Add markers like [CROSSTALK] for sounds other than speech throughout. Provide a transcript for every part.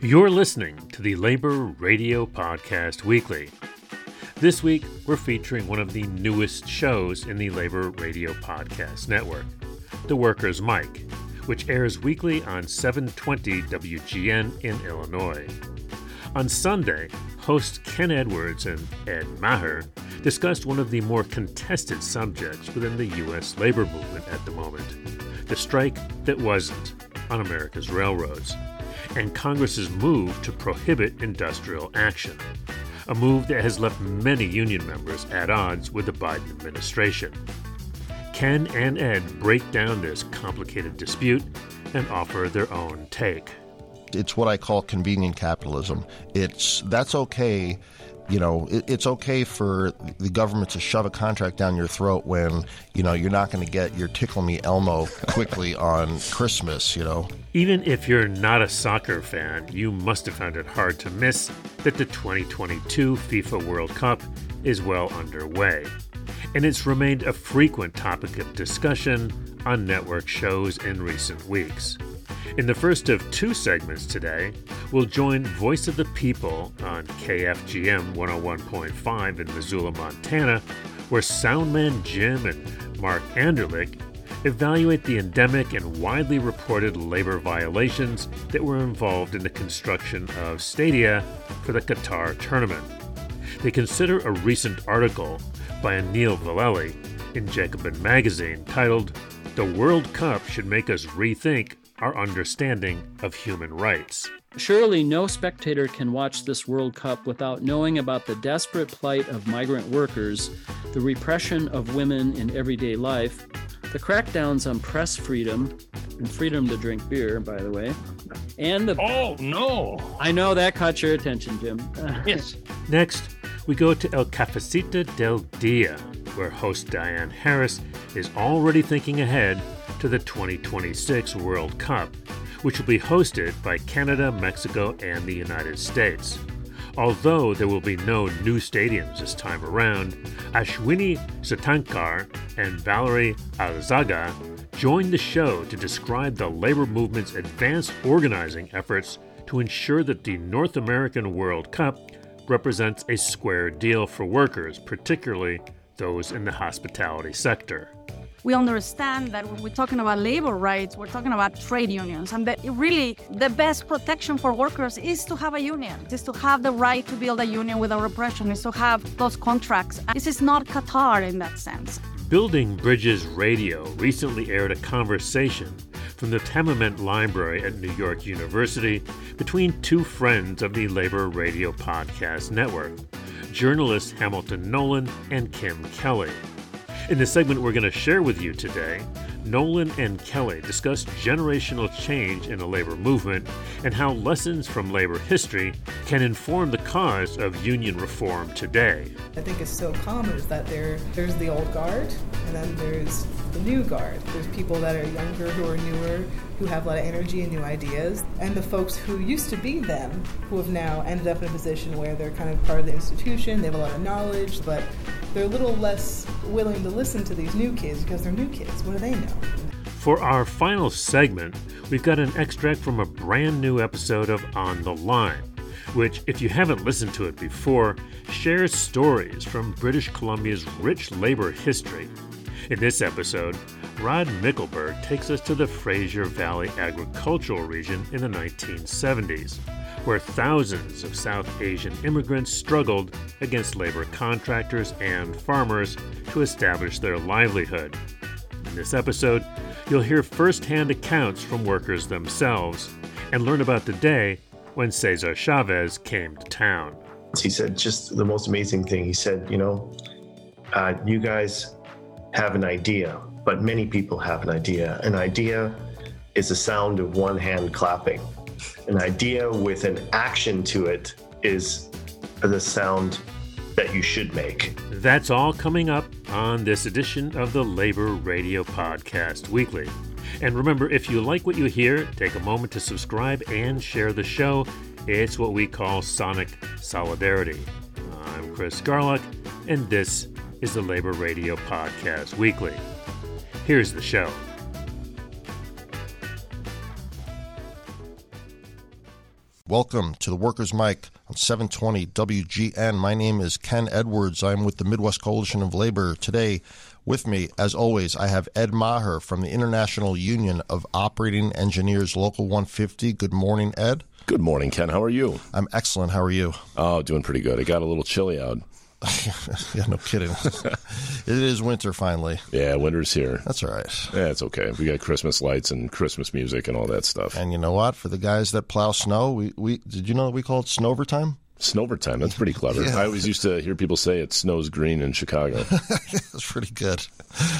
You're listening to the Labor Radio Podcast Weekly. This week, we're featuring one of the newest shows in the Labor Radio Podcast Network, The Worker's Mic, which airs weekly on 720 WGN in Illinois. On Sunday, hosts Ken Edwards and Ed Maher discussed one of the more contested subjects within the U.S. labor movement at the moment the strike that wasn't on America's railroads, and Congress's move to prohibit industrial action a move that has left many union members at odds with the Biden administration. Ken and Ed break down this complicated dispute and offer their own take. It's what I call convenient capitalism. It's that's okay you know, it, it's okay for the government to shove a contract down your throat when, you know, you're not going to get your Tickle Me Elmo quickly [LAUGHS] on Christmas, you know. Even if you're not a soccer fan, you must have found it hard to miss that the 2022 FIFA World Cup is well underway. And it's remained a frequent topic of discussion on network shows in recent weeks. In the first of two segments today, we'll join Voice of the People on KFGM 101.5 in Missoula, Montana, where Soundman Jim and Mark Anderlik evaluate the endemic and widely reported labor violations that were involved in the construction of stadia for the Qatar tournament. They consider a recent article by Anil Vallelly in Jacobin magazine titled The World Cup Should Make Us Rethink our understanding of human rights. Surely no spectator can watch this World Cup without knowing about the desperate plight of migrant workers, the repression of women in everyday life, the crackdowns on press freedom and freedom to drink beer, by the way, and the. Oh, no! I know that caught your attention, Jim. [LAUGHS] yes. Next, we go to El Cafecito del Dia, where host Diane Harris is already thinking ahead to the 2026 World Cup, which will be hosted by Canada, Mexico, and the United States. Although there will be no new stadiums this time around, Ashwini Sukthankar and Valerie Alzaga joined the show to describe the labor movement's advanced organizing efforts to ensure that the North American World Cup represents a square deal for workers, particularly those in the hospitality sector we understand that when we're talking about labor rights, we're talking about trade unions, and that really the best protection for workers is to have a union, is to have the right to build a union without repression, is to have those contracts. This is not Qatar in that sense. Building Bridges Radio recently aired a conversation from the Tamiment Library at New York University between two friends of the Labor Radio Podcast Network, journalists Hamilton Nolan and Kim Kelly. In the segment we're going to share with you today, Nolan and Kelly discuss generational change in the labor movement and how lessons from labor history can inform the cause of union reform today. I think it's so common is that there there's the old guard and then there's the new guard. There's people that are younger who are newer, who have a lot of energy and new ideas, and the folks who used to be them, who have now ended up in a position where they're kind of part of the institution, they have a lot of knowledge, but they're a little less willing to listen to these new kids because they're new kids. What do they know? For our final segment, we've got an extract from a brand new episode of On the Line, which, if you haven't listened to it before, shares stories from British Columbia's rich labor history. In this episode, Rod Mickleburgh takes us to the Fraser Valley agricultural region in the 1970s where thousands of South Asian immigrants struggled against labor contractors and farmers to establish their livelihood. In this episode, you'll hear firsthand accounts from workers themselves and learn about the day when Cesar Chavez came to town. He said just the most amazing thing. He said, You know, uh, you guys have an idea, but many people have an idea. An idea is the sound of one hand clapping an idea with an action to it is the sound that you should make. That's all coming up on this edition of the Labor Radio Podcast Weekly. And remember, if you like what you hear, take a moment to subscribe and share the show. It's what we call Sonic Solidarity. I'm Chris Garlock, and this is the Labor Radio Podcast Weekly. Here's the show. Welcome to the Workers' Mic on 720 WGN. My name is Ken Edwards. I'm with the Midwest Coalition of Labor. Today, with me, as always, I have Ed Maher from the International Union of Operating Engineers Local 150. Good morning, Ed. Good morning, Ken. How are you? I'm excellent. How are you? Oh, doing pretty good. It got a little chilly out. [LAUGHS] yeah, no kidding. [LAUGHS] it is winter finally. Yeah, winter's here. That's all right. Yeah, it's okay. We got Christmas lights and Christmas music and all that stuff. And you know what? For the guys that plow snow, we, we did you know that we call it snowvertime? Snowvertime. That's pretty clever. Yeah. I always used to hear people say it snows green in Chicago. [LAUGHS] That's pretty good.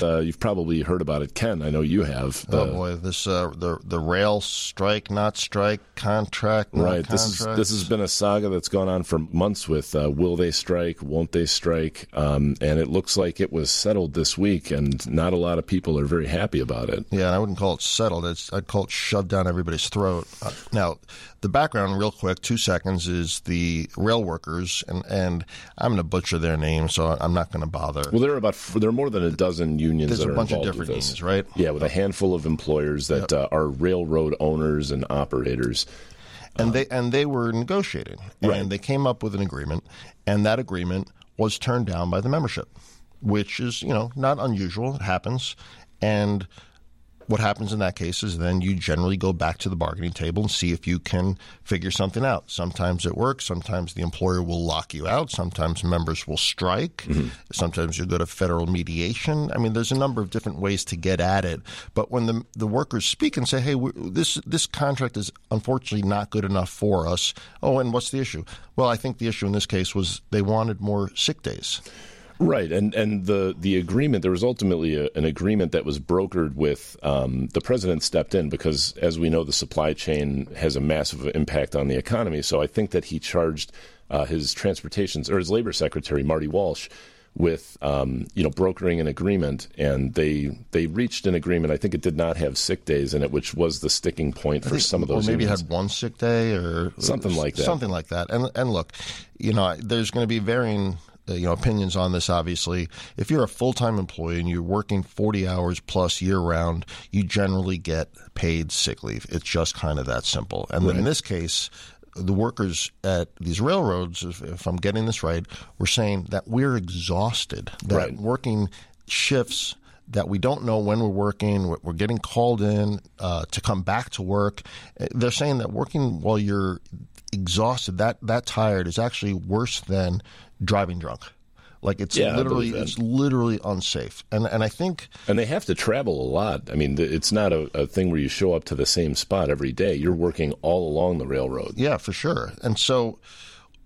uh, you've probably heard about it, Ken. I know you have. Oh Uh, boy, this uh, the the rail strike, not strike, contract, not Right. This is this has been a saga that's gone on for months. With uh, will they strike? Won't they strike? Um, and it looks like it was settled this week, and not a lot of people are very happy about it. Yeah, I wouldn't call it settled. It's, I'd call it shoved down everybody's throat. Uh, now, the background, real quick, two seconds, is the rail workers, and, and I'm going to butcher their names, so I'm not going to bother. Well, there are about there are more than a dozen unions. There's a bunch of different unions, right? Yeah, with a handful of employers that uh, are railroad owners and operators. and they and they were negotiating, and Right. they came up with an agreement, and that agreement was turned down by the membership, which is you know not unusual. It happens, and what happens in that case is then you generally go back to the bargaining table and see if you can figure something out. Sometimes it works. Sometimes the employer will lock you out. Sometimes members will strike. Mm-hmm. Sometimes you go to federal mediation. I mean, there's a number of different ways to get at it. But when the the workers speak and say, "Hey, we this this contract is unfortunately not good enough for us," oh, and what's the issue? Well, I think the issue in this case was they wanted more sick days. Right, and and the the agreement there was ultimately a, an agreement that was brokered with um, the president stepped in because as we know the supply chain has a massive impact on the economy. So I think that he charged uh, his transportations or his labor secretary Marty Walsh with um, you know brokering an agreement, and they they reached an agreement. I think it did not have sick days in it, which was the sticking point for some of those. or maybe unions. had one sick day or Something like that. Something like that. And and look, you know, there's going to be varying. Uh, You know, opinions on this. Obviously, if you're a full-time employee and you're working 40 hours plus year-round, you generally get paid sick leave. It's just kind of that simple. And in this case, the workers at these railroads, if, if I'm getting this right, were saying that we're exhausted. That Right. working shifts that we don't know when we're working, we're- we're getting called in uh, to come back to work. Uh, They're saying that working while you're exhausted, that that tired, is actually worse than driving drunk. Like it's Yeah, literally it's literally unsafe. And and I think And they have to travel a lot. I mean, it's not a, a thing where you show up to the same spot every day. You're working all along the railroad. yeah, for sure. And so,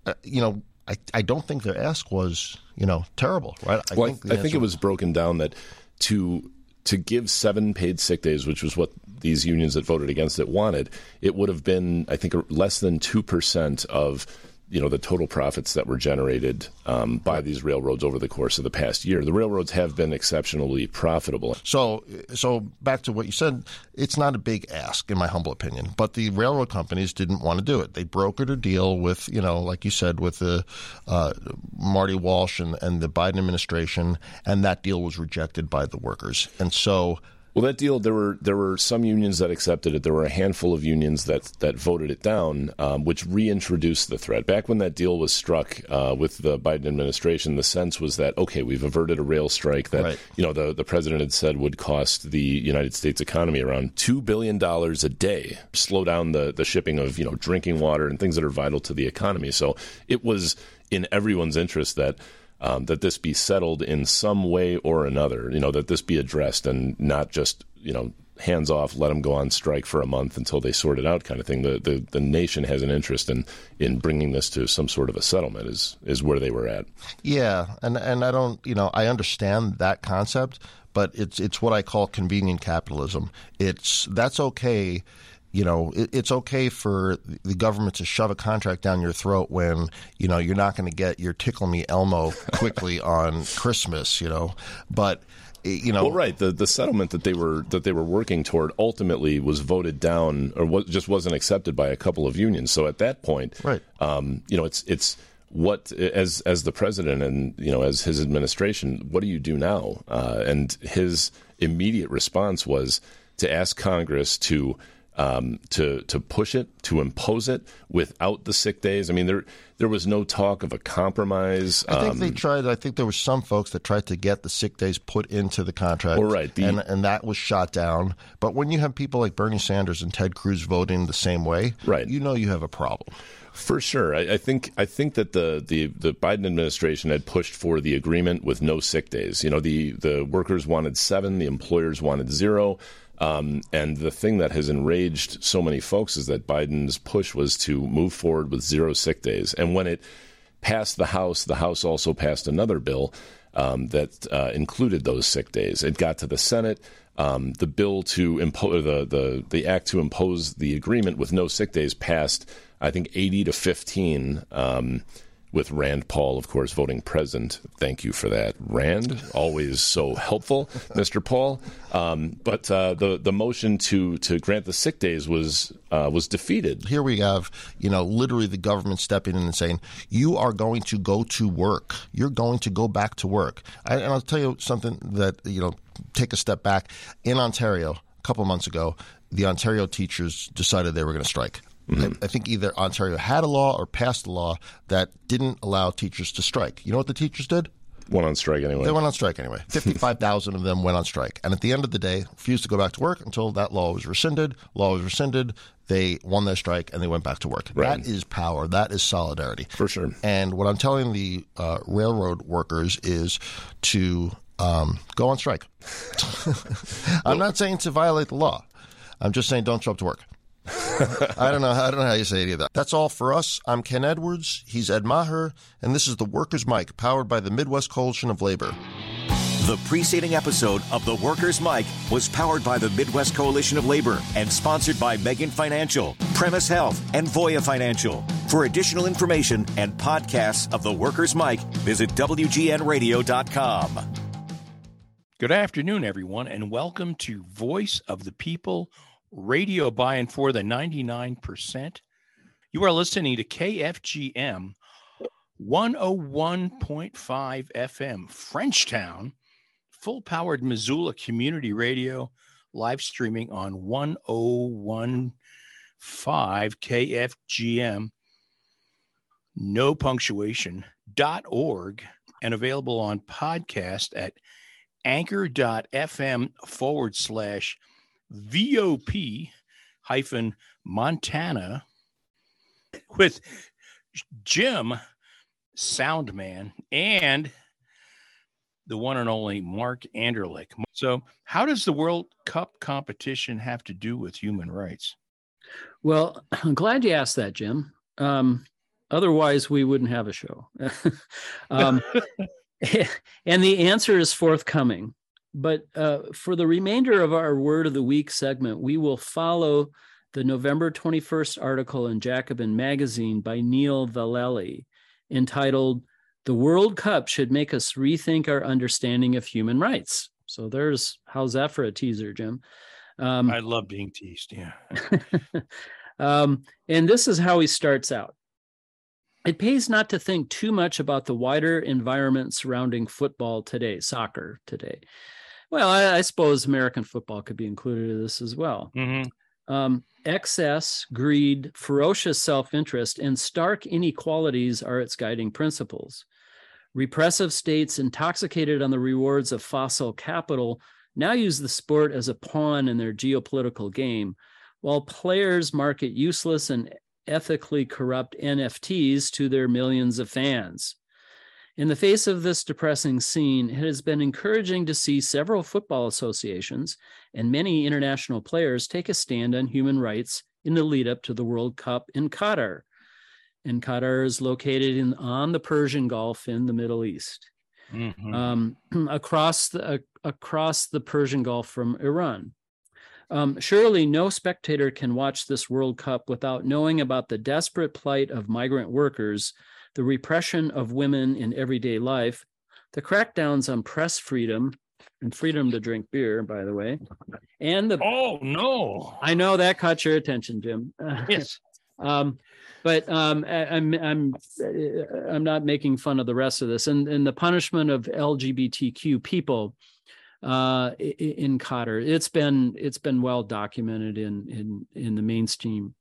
uh, you know, I I don't think their ask was you know terrible, right? I Well, I, I think it was broken down that to to give seven paid sick days, which was what these unions that voted against it wanted, it would have been, I think, less than two percent of you know the total profits that were generated um, by these railroads over the course of the past year. The railroads have been exceptionally profitable. So, so back to what you said, it's not a big ask, in my humble opinion. But the railroad companies didn't want to do it. They brokered a deal with, you know, like you said, with the uh, Marty Walsh and, and the Biden administration, and that deal was rejected by the workers. And so, Well, that deal there were there were some unions that accepted it. There were a handful of unions that that voted it down, um, which reintroduced the threat. Back when that deal was struck uh, with the Biden administration, the sense was that okay, we've averted a rail strike that Right. you know the the president had said would cost the United States economy around two billion dollars a day, slow down the the shipping of you know drinking water and things that are vital to the economy. So it was in everyone's interest that um, that this be settled in some way or another. You know, that this be addressed and not just you know hands off, let them go on strike for a month until they sort it out, kind of thing. The the, the nation has an interest in in bringing this to some sort of a settlement. Is is where they were at. yeah, and and I don't, you know, I understand that concept, but it's it's what I call convenient capitalism. It's that's okay. You know, it, it's okay for the government to shove a contract down your throat when you know you're not going to get your tickle me Elmo [LAUGHS] quickly on Christmas. You know, but you know, Well, right. The the settlement that they were that they were working toward ultimately was voted down, or was, just wasn't accepted by a couple of unions. So at that point, Right. Um, you know, it's it's what as as the president and you know as his administration, what do you do now? Uh, and his immediate response was to ask Congress to um, to to push it, to impose it without the sick days. I mean, there there was no talk of a compromise. I think um, they tried. I think there were some folks that tried to get the sick days put into the contract. Well, right, the, and and that was shot down. But when you have people like Bernie Sanders and Ted Cruz voting the same way, right. you know you have a problem. For sure, I, I, think I think that the, the the Biden administration had pushed for the agreement with no sick days. You know, the the workers wanted seven, the employers wanted zero. Um, and the thing that has enraged so many folks is that Biden's push was to move forward with zero sick days. And when it passed the House, the House also passed another bill um, that uh, included those sick days. It got to the Senate. Um, the bill to impose the, the the act to impose the agreement with no sick days passed I think 80 to 15. Um, with Rand Paul, of course, voting present. Thank you for that, Rand. Always so helpful, [LAUGHS] Mr. Paul. Um, but uh, the the motion to to grant the sick days was uh, was defeated. Here we have, you know, literally the government stepping in and saying, "You are going to go to work. You're going to go back to work." I, and I'll tell you something that you know. Take a step back. In Ontario, a couple months ago, the Ontario teachers decided they were going to strike. Mm-hmm. I, I, think either Ontario had a law or passed a law that didn't allow teachers to strike. You know what the teachers did? Went on strike anyway. They went on strike anyway. [LAUGHS] 55,000 of them went on strike. And at the end of the day, refused to go back to work until that law was rescinded. Law was rescinded. They won their strike and they went back to work. Right. That is power. That is solidarity. For sure. And what I'm telling the uh, railroad workers is to um, go on strike. [LAUGHS] I'm not saying to violate the law. I'm just saying don't show up to work. [LAUGHS] I don't know. I don't know how you say any of that. That's all for us. I'm Ken Edwards. He's Ed Maher, and this is the Workers' Mic, powered by the Midwest Coalition of Labor. The preceding episode of The Workers' Mic was powered by the Midwest Coalition of Labor and sponsored by Megan Financial, Premise Health, and Voya Financial. For additional information and podcasts of The Workers' Mic, visit WGNRadio.com. Good afternoon, everyone, and welcome to Voice of the People radio by and for the 99%. You are listening to KFGM 101.5 FM, Frenchtown, full powered Missoula Community Radio, live streaming on 101.5 KFGM, no punctuation dot org, and available on podcast at anchor.fm forward slash VOP hyphen Montana with Jim Soundman and the one and only Mark Anderlik. So, how does the World Cup competition have to do with human rights? Well, I'm glad you asked that, Jim. Um, otherwise, we wouldn't have a show. [LAUGHS] um, [LAUGHS] [LAUGHS] and the answer is forthcoming. But uh, for the remainder of our Word of the Week segment, we will follow the November 21st article in Jacobin Magazine by Neil Vallelly entitled The World Cup Should Make Us Rethink Our Understanding of Human Rights. So there's, how's that for a teaser, Jim? Um, I love being teased, yeah. [LAUGHS] um, and this is how he starts out. It pays not to think too much about the wider environment surrounding football today, soccer today. Well, I, I, suppose American football could be included in this as well. Mm-hmm. Um, excess, greed, ferocious self interest, and stark inequalities are its guiding principles. Repressive states intoxicated on the rewards of fossil capital now use the sport as a pawn in their geopolitical game, while players market useless and ethically corrupt NFTs to their millions of fans. In the face of this depressing scene, it has been encouraging to see several football associations and many international players take a stand on human rights in the lead up to the World Cup in Qatar. And Qatar is located in, on the Persian Gulf in the Middle East, mm-hmm. um, [CLEARS THROAT] across, the, uh, across the Persian Gulf from Iran. Um, surely no spectator can watch this World Cup without knowing about the desperate plight of migrant workers the repression of women in everyday life, the crackdowns on press freedom and freedom to drink beer, by the way, and the oh no, I know that caught your attention, Jim. [LAUGHS] Yes. um, but um, I, I'm I'm I'm not making fun of the rest of this, and and the punishment of LGBTQ people. uh, in Qatar. It's been it's been well documented in in in the mainstream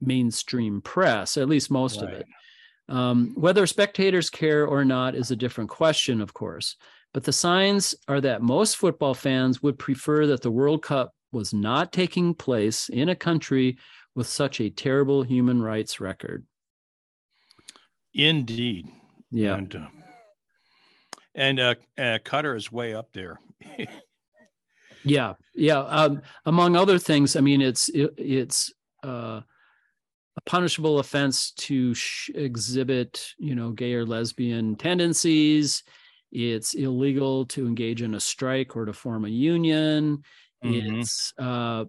mainstream press, at least most right. of it. Um, whether spectators care or not is a different question, of course. But the signs are that most football fans would prefer that the World Cup was not taking place in a country with such a terrible human rights record. Indeed. Yeah. And, uh, and uh, uh, Qatar is way up there. [LAUGHS] yeah, yeah. Um, among other things, I mean, it's it, it's uh, a punishable offense to sh- exhibit, you know, gay or lesbian tendencies. It's illegal to engage in a strike or to form a union. Mm-hmm. It's uh,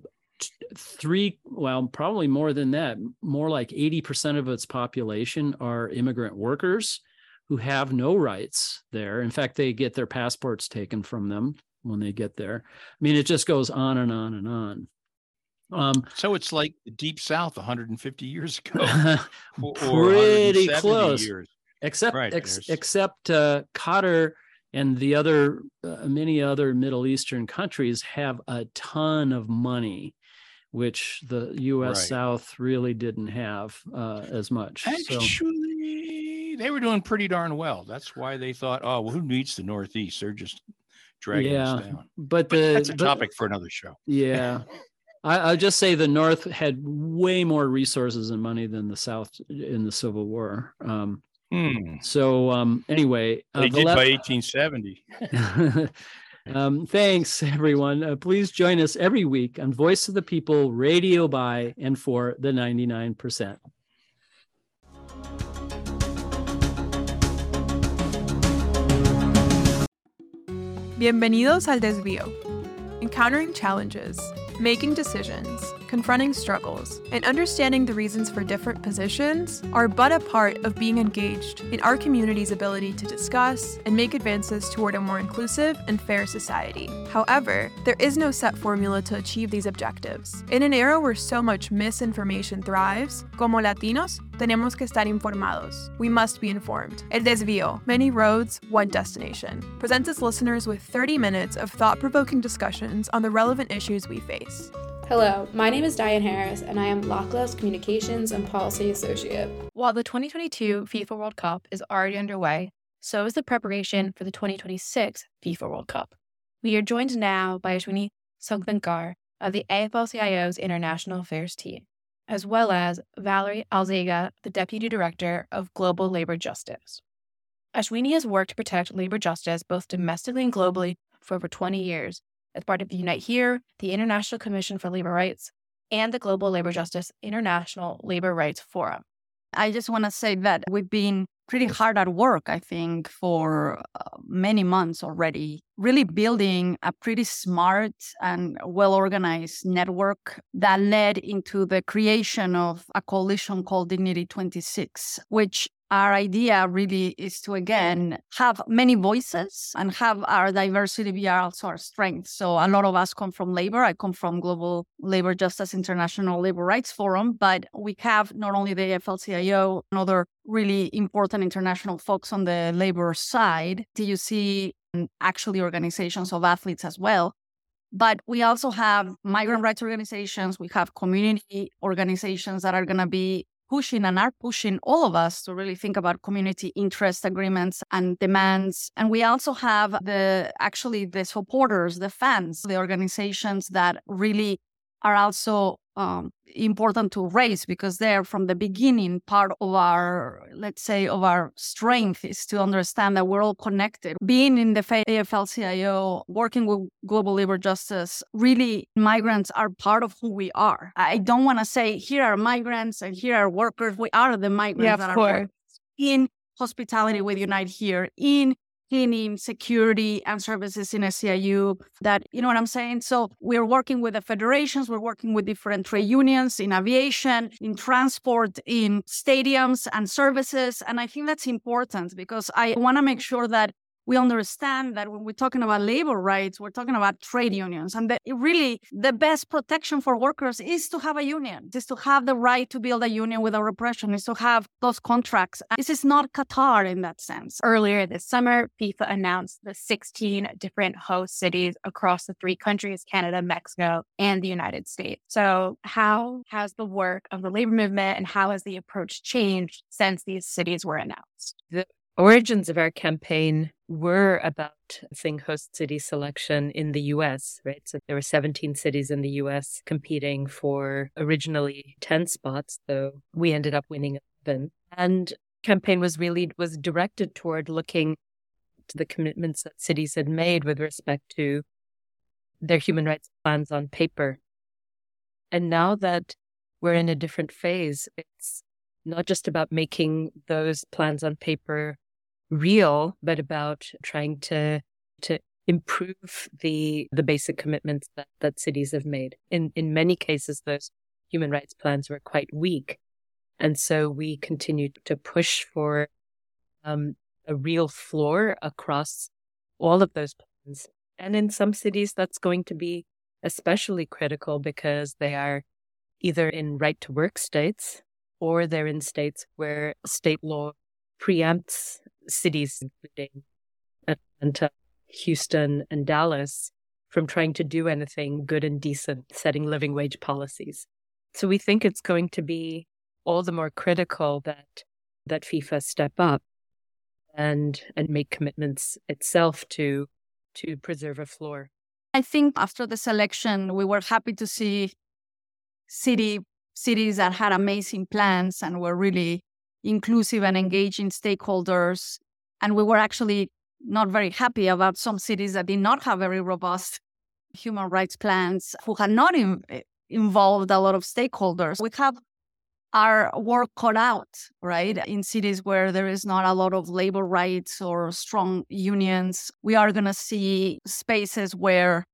three, well, probably more than that. More like 80% of its population are immigrant workers who have no rights there. In fact, they get their passports taken from them when they get there. I mean, it just goes on and on and on. Um, so it's like the Deep South 150 years ago, [LAUGHS] pretty close. Years. Except, right, ex, except uh, Qatar and the other uh, many other Middle Eastern countries have a ton of money, which the U.S. Right. South really didn't have uh, as much. Actually, so, they were doing pretty darn well. That's why they thought, oh, well, who needs the Northeast? They're just dragging yeah, us down. But, the, that's a but, topic for another show. Yeah. [LAUGHS] I, will just say the North had way more resources and money than the South in the Civil War. Um, hmm. So um, anyway, uh, they the did left... by 1870. [LAUGHS] um, thanks, everyone. Uh, please join us every week on Voice of the People Radio by and for the 99%. Bienvenidos al desvío. Encountering challenges Making decisions, confronting struggles, and understanding the reasons for different positions are but a part of being engaged in our community's ability to discuss and make advances toward a more inclusive and fair society. However, there is no set formula to achieve these objectives. In an era where so much misinformation thrives, como Latinos, tenemos que estar informados. We must be informed. El Desvío, Many Roads, One Destination, presents its listeners with 30 minutes of thought provoking discussions on the relevant issues we face. Hello, my name is Diane Harris, and I am LCLAA's Communications and Policy Associate. While the 2022 FIFA World Cup is already underway, so is the preparation for the 2026 FIFA World Cup. We are joined now by Ashwini Sukthankar of the AFL-CIO's International Affairs team as well as Valerie Alzaga, the Deputy Director of Global Labor Justice. Ashwini has worked to protect labor justice both domestically and globally for over 20 years as part of Unite Here, the International Commission for Labor Rights, and the Global Labor Justice International Labor Rights Forum. I just want to say that we've been pretty hard at work, I think, for uh, many months already, really building a pretty smart and well organized network that led into the creation of a coalition called Dignity 26, which our idea really is to again have many voices and have our diversity be also our strength. So a lot of us come from labor. I come from global labor justice international labor rights forum but we have not only the afl-cio and other really important international folks on the labor side. Tuc and um, actually organizations of athletes as well? But we also have migrant rights organizations. We have community organizations that are going to be pushing and are pushing all of us to really think about community interest agreements and demands. And we also have the actually the supporters, the fans, the organizations that really are also um, important to raise because they're from the beginning part of our let's say of our strength is to understand that we're all connected. Being in the afl-cio working with global labor justice really migrants are part of who we are. I don't want to say here are migrants and here are workers. We are the migrants yeah, that are in hospitality with unite here in cleaning, security, and services in SEIU that, you know what I'm saying? So we're working with the federations, we're working with different trade unions in aviation, in transport, in stadiums and services. And I think that's important because I want to make sure that we understand that when we're talking about labor rights, we're talking about trade unions. And that really, the best protection for workers is to have a union, is to have the right to build a union without repression, is to have those contracts. This is not Qatar in that sense. Earlier this summer, FIFA announced the 16 different host cities across the three countries Canada, Mexico, and the United States. So, how has the work of the labor movement and how has the approach changed since these cities were announced? The origins of our campaign were about seeing host city selection in the US, right? So there were 17 cities in the US competing for originally 10 spots, though we ended up winning 11. And campaign was really was directed toward looking to the commitments that cities had made with respect to their human rights plans on paper. And now that we're in a different phase, it's not just about making those plans on paper real, but about trying to to improve the the basic commitments that, that cities have made. In in many cases, those human rights plans were quite weak, and so we continue to push for um, a real floor across all of those plans. And in some cities, that's going to be especially critical because they are either in right to work states or they're in states where state law preempts cities, including Atlanta, Houston, and Dallas, from trying to do anything good and decent, setting living wage policies. So we think it's going to be all the more critical that that FIFA step up and and make commitments itself to to preserve a floor. I think after the selection, we were happy to see city cities that had amazing plans and were really inclusive and engaging stakeholders. And we were actually not very happy about some cities that did not have very robust human rights plans, who had not in, eh, involved a lot of stakeholders. We have our work cut out, right? In cities where there is not a lot of labor rights or strong unions, we are going to see spaces where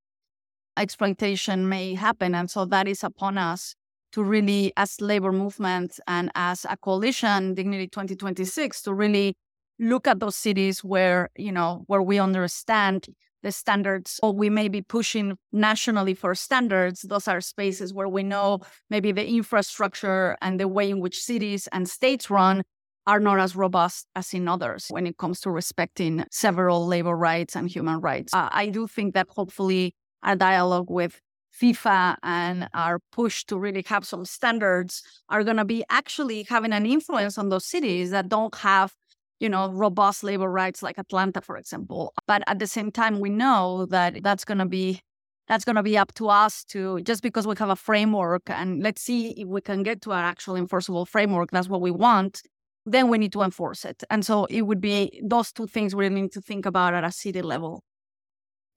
exploitation may happen. And so that is upon us to really, as labor movement and as a coalition, Dignity 2026, to really look at those cities where, you know, where we understand the standards or we may be pushing nationally for standards. Those are spaces where we know maybe the infrastructure and the way in which cities and states run are not as robust as in others when it comes to respecting several labor rights and human rights. Uh, i do think that hopefully a dialogue with FIFA and our push to really have some standards are going to be actually having an influence on those cities that don't have you know robust labor rights like Atlanta for example. But at the same time we know that that's going to be that's going to be up to us to just because we have a framework and let's see if we can get to an actual enforceable framework that's what we want then we need to enforce it. And so it would be those two things we need to think about at a city level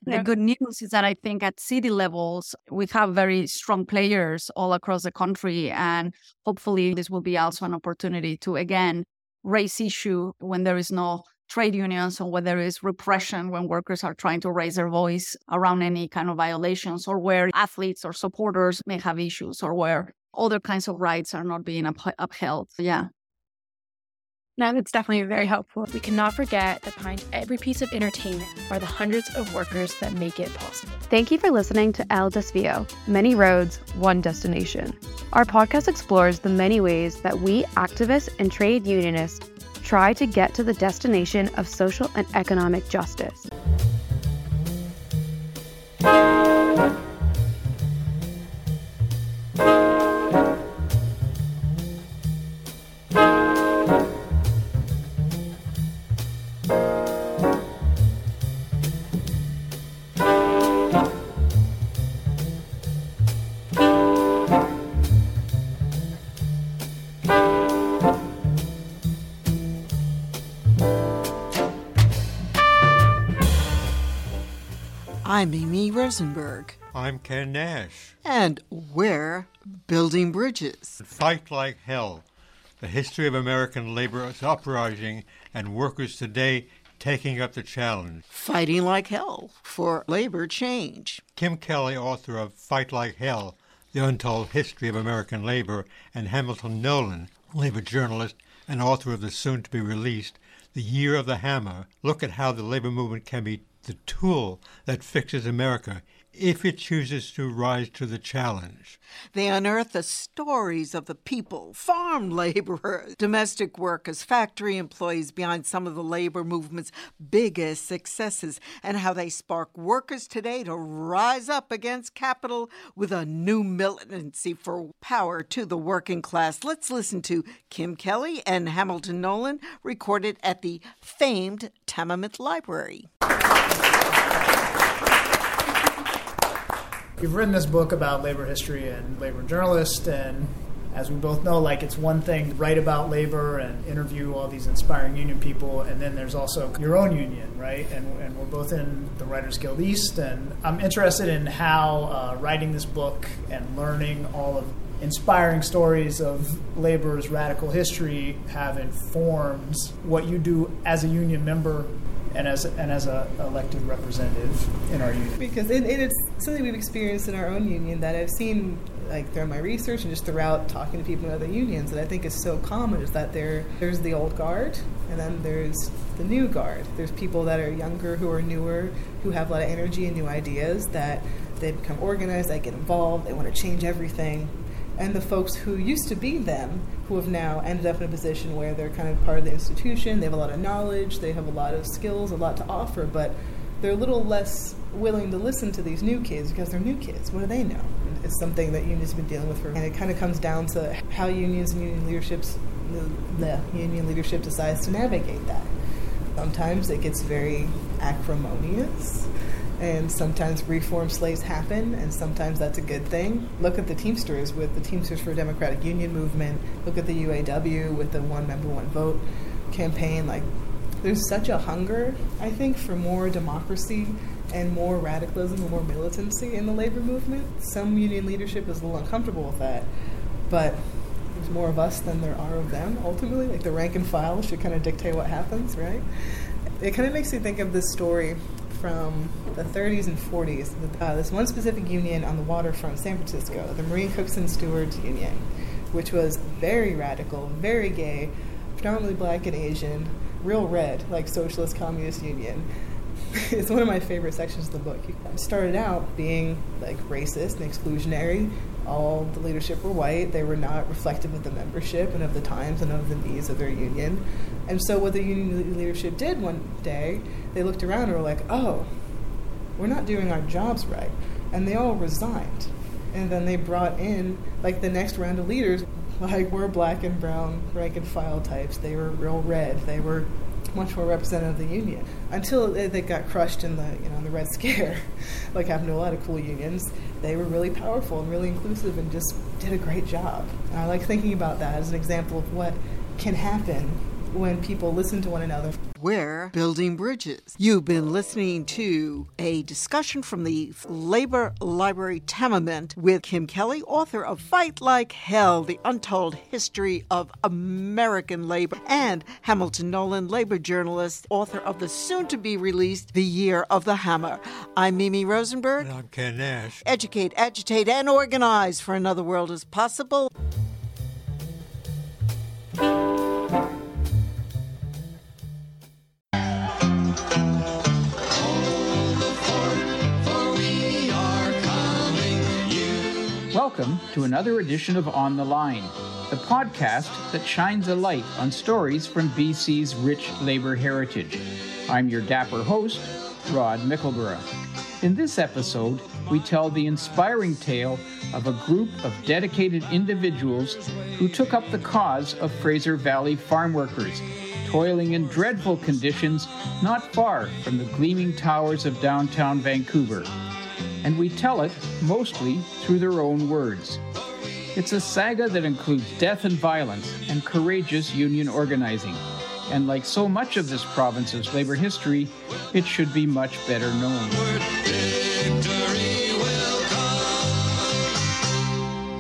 the good news is that I think at city levels, we have very strong players all across the country. And hopefully, this will be also an opportunity to, again, raise issue when there is no trade unions or when there is repression when workers are trying to raise their voice around any kind of violations or where athletes or supporters may have issues or where other kinds of rights are not being up- upheld. Yeah. No, that's definitely very helpful. We cannot forget that behind every piece of entertainment are the hundreds of workers that make it possible. Thank you for listening to El Desvío Many Roads, One Destination. Our podcast explores the many ways that we activists and trade unionists try to get to the destination of social and economic justice. I'm Mimi Rosenberg. I'm Ken Nash. And we're building bridges. Fight like hell. The history of American labor uprising and workers today taking up the challenge. Fighting like hell for labor change. Kim Kelly, author of Fight Like Hell The Untold History of American Labor, and Hamilton Nolan, labor journalist and author of the soon to be released the year of the hammer, look at how the labor movement can be the tool that fixes America if it chooses to rise to the challenge. They unearth the stories of the people, farm laborers, [LAUGHS] domestic workers, factory employees behind some of the labor movement's biggest successes, and how they spark workers today to rise up against capital with a new militancy for power to the working class. Let's listen to Kim Kelly and Hamilton Nolan, recorded at the famed Tamiment Library. You've written this book about labor history and labor journalist, and as we both know, like it's one thing to write about labor and interview all these inspiring union people, and then there's also your own union, right? And, and we're both in the Writers Guild East, and I'm interested in how uh, writing this book and learning all of inspiring stories of labor's radical history have informed what you do as a union member and as and as a elected representative in our union. Because it, it, it's something we've experienced in our own union that I've seen like through my research and just throughout talking to people in other unions that I think is so common is that there there's the old guard and then there's the new guard. There's people that are younger who are newer who have a lot of energy and new ideas that they become organized, they get involved, they want to change everything. And the folks who used to be them who have now ended up in a position where they're kind of part of the institution, they have a lot of knowledge, they have a lot of skills, a lot to offer, but they're a little less willing to listen to these new kids because they're new kids. What do they know? It's something that unions have been dealing with for, and it kind of comes down to how unions and union leaderships, the, union leadership decides to navigate that. Sometimes it gets very acrimonious and sometimes reform slaves happen, and sometimes that's a good thing. Look at the Teamsters with the Teamsters for a Democratic Union movement. Look at the UAW with the one member, one vote campaign. Like, there's such a hunger, I think, for more democracy and more radicalism and more militancy in the labor movement. Some union leadership is a little uncomfortable with that, but there's more of us than there are of them ultimately. Like, the rank and file should kind of dictate what happens, right? It kind of makes me think of this story from the 30s and 40s. Uh, this one specific union on the waterfront, in San Francisco, the Marine Cooks and Stewards Union, which was very radical, very gay, predominantly black and Asian, real red, like Socialist Communist Union. [LAUGHS] it's one of my favorite sections of the book. It started out being like racist and exclusionary. All the leadership were white. They were not reflective of the membership and of the times and of the needs of their union. And so, what the union leadership did one day, they looked around and were like, oh, we're not doing our jobs right. And they all resigned. And then they brought in, like, the next round of leaders, like, were black and brown rank and file types. They were real red. They were much more representative of the union until they got crushed in the you know the Red Scare, [LAUGHS] like happened to a lot of cool unions. They were really powerful and really inclusive and just did a great job. And I like thinking about that as an example of what can happen when people listen to one another. We're building bridges. You've been listening to a discussion from the Labor Library Tamiment with Kim Kelly, author of Fight Like Hell The Untold History of American Labor, and Hamilton Nolan, labor journalist, author of the soon to be released The Year of the Hammer. I'm Mimi Rosenberg. And I'm Ken Nash. Educate, agitate, and organize for another world is possible. Welcome to another edition of On the Line, the podcast that shines a light on stories from BC's rich labor heritage. I'm your dapper host, Rod Mickleburgh. In this episode, we tell the inspiring tale of a group of dedicated individuals who took up the cause of Fraser Valley farm workers, toiling in dreadful conditions not far from the gleaming towers of downtown Vancouver and we tell it mostly through their own words. It's a saga that includes death and violence and courageous union organizing. And like so much of this province's labor history, it should be much better known.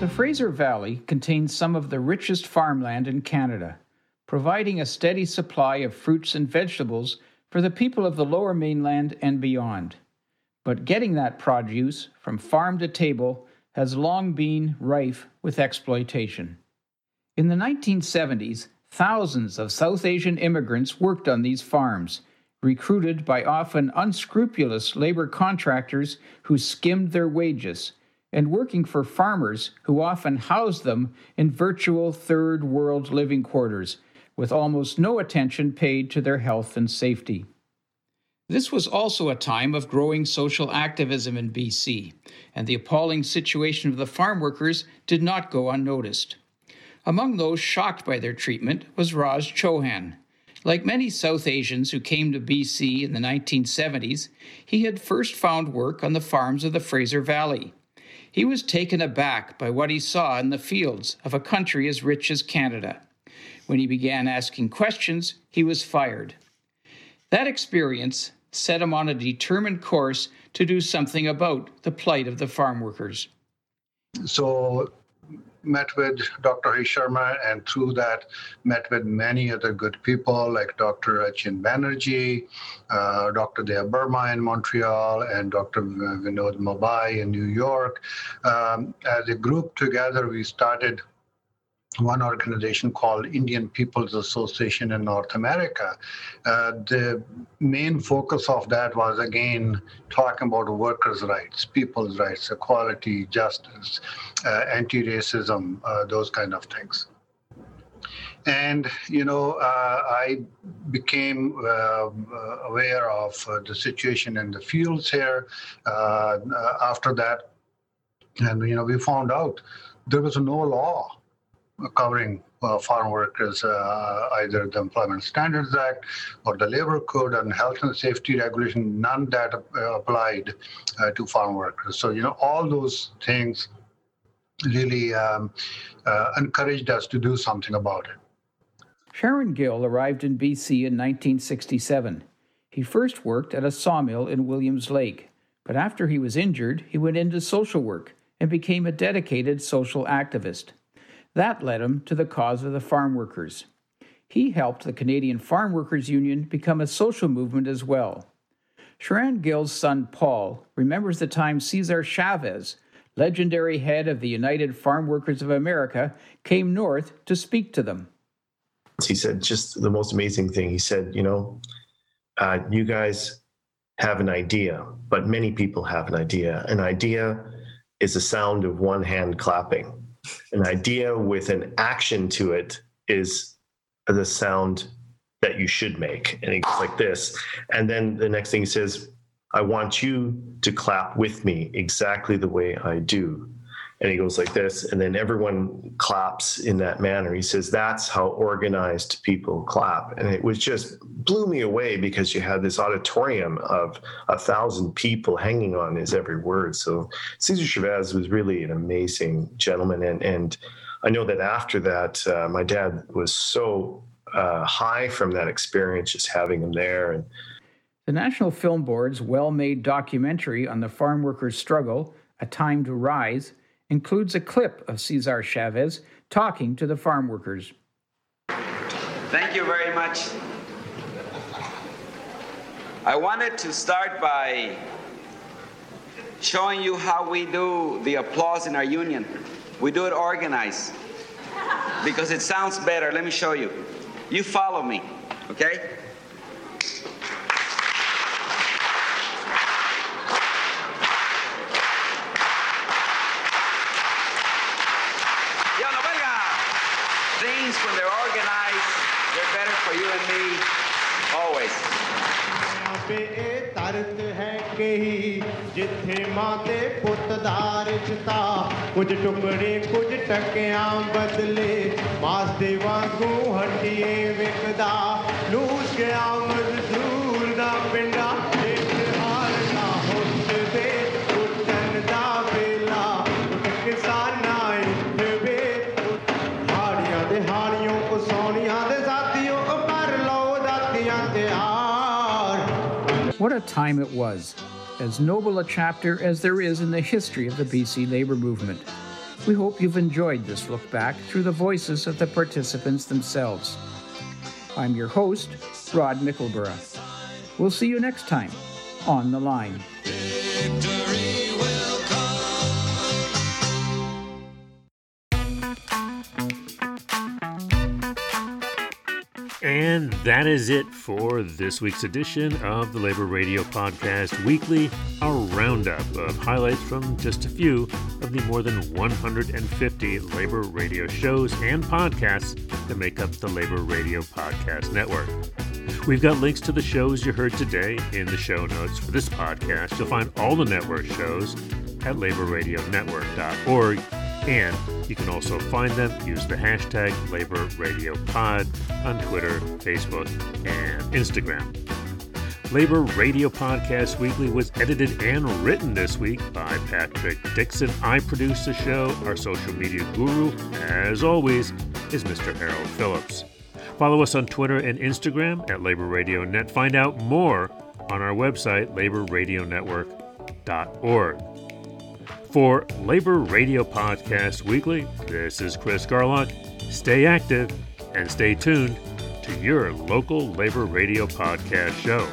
The Fraser Valley contains some of the richest farmland in Canada, providing a steady supply of fruits and vegetables for the people of the lower mainland and beyond but getting that produce from farm to table has long been rife with exploitation. In the 1970s, Thousands of South Asian immigrants worked on these farms, recruited by often unscrupulous labor contractors who skimmed their wages, and working for farmers who often housed them in virtual third world living quarters, with almost no attention paid to their health and safety. This was also a time of growing social activism in BC, and the appalling situation of the farm workers did not go unnoticed. Among those shocked by their treatment was Raj Chohan. Like many South Asians who came to BC in the 1970s, he had first found work on the farms of the Fraser Valley. He was taken aback by what he saw in the fields of a country as rich as Canada. When he began asking questions, he was fired. That experience set him on a determined course to do something about the plight of the farm workers. So met with Dr. Harish Sharma, and through that, met with many other good people like Dr. Achin Banerjee, uh, Dr. Dea Burma in Montreal, and Dr. Vinod Mabai in New York. Um, as a group together, we started one organization called Indian People's Association in North America. Uh, the main focus of that was again talking about workers' rights, people's rights, equality, justice, uh, anti racism, uh, those kind of things. And, you know, uh, I became uh, aware of uh, the situation in the fields here after that. And, you know, we found out there was no law covering uh, farm workers, uh, either the Employment Standards Act or the Labor Code and health and safety regulation, none that uh, applied uh, to farm workers. So, you know, all those things really um, uh, encouraged us to do something about it. Charan Gill arrived in BC in 1967. He first worked at a sawmill in Williams Lake, but after he was injured, he went into social work and became a dedicated social activist. That led him to the cause of the farm workers. He helped the Canadian Farm Workers Union become a social movement as well. Charan Gill's son Paul remembers the time Cesar Chavez, legendary head of the United Farm Workers of America, came north to speak to them. He said just the most amazing thing. He said, You know, uh, you guys have an idea, but many people have an idea. An idea is the sound of one hand clapping an idea with an action to it is the sound that you should make. And it goes like this. And then the next thing he says, I want you to clap with me exactly the way I do and he goes like this and then everyone claps in that manner. He says that's how organized people clap. And it was just blew me away because you had this auditorium of a thousand people hanging on his every word. So cesar chavez was really an amazing gentleman. And and i know that after that uh, my dad was so uh, high from that experience just having him there. And the national film board's well-made documentary on the farm workers struggle a time to rise includes a clip of Cesar Chavez talking to the farm workers. Thank you very much. I wanted to start by showing you how we do the applause in our union. We do it organized because it sounds better. Let me show you. You follow me, okay? for you and me always. ਤਰਤ ਹੈ ਕਹੀ ਜਿੱਥੇ ਮਾਂ ਤੇ ਪੁੱਤ ਦਾ ਰਿਸ਼ਤਾ ਕੁਝ ਟੁਕੜੇ ਕੁਝ ਟਕਿਆਂ ਬਦਲੇ ਮਾਸ ਦੇ ਵਾਂਗੂ ਹੱਡੀਏ ਵਿਕਦਾ ਲੂਸ ਗਿਆ ਮਜ਼ਦੂਰ ਦਾ time it was, as noble a chapter as there is in the history of the BC labor movement. We hope you've enjoyed this look back through the voices of the participants themselves. I'm your host, Rod Mickleburgh. We'll see you next time on The Line. And that is it for this week's edition of the Labor Radio Podcast Weekly, a roundup of highlights from just a few of the more than 150 labor radio shows and podcasts that make up the Labor Radio Podcast Network. We've got links to the shows you heard today in the show notes for this podcast. You'll find all the network shows at laborradionetwork.org and you can also find them, use the hashtag LaborRadioPod on Twitter, Facebook, and Instagram. Labor Radio Podcast Weekly was edited and written this week by Patrick Dixon. I produce the show. Our social media guru, as always, is Mr. Harold Phillips. Follow us on Twitter and Instagram at Labor Radio Net. Find out more on our website, laborradionetwork.org. For Labor Radio Podcast Weekly, this is Chris Garlock. Stay active and stay tuned to your local labor radio podcast show.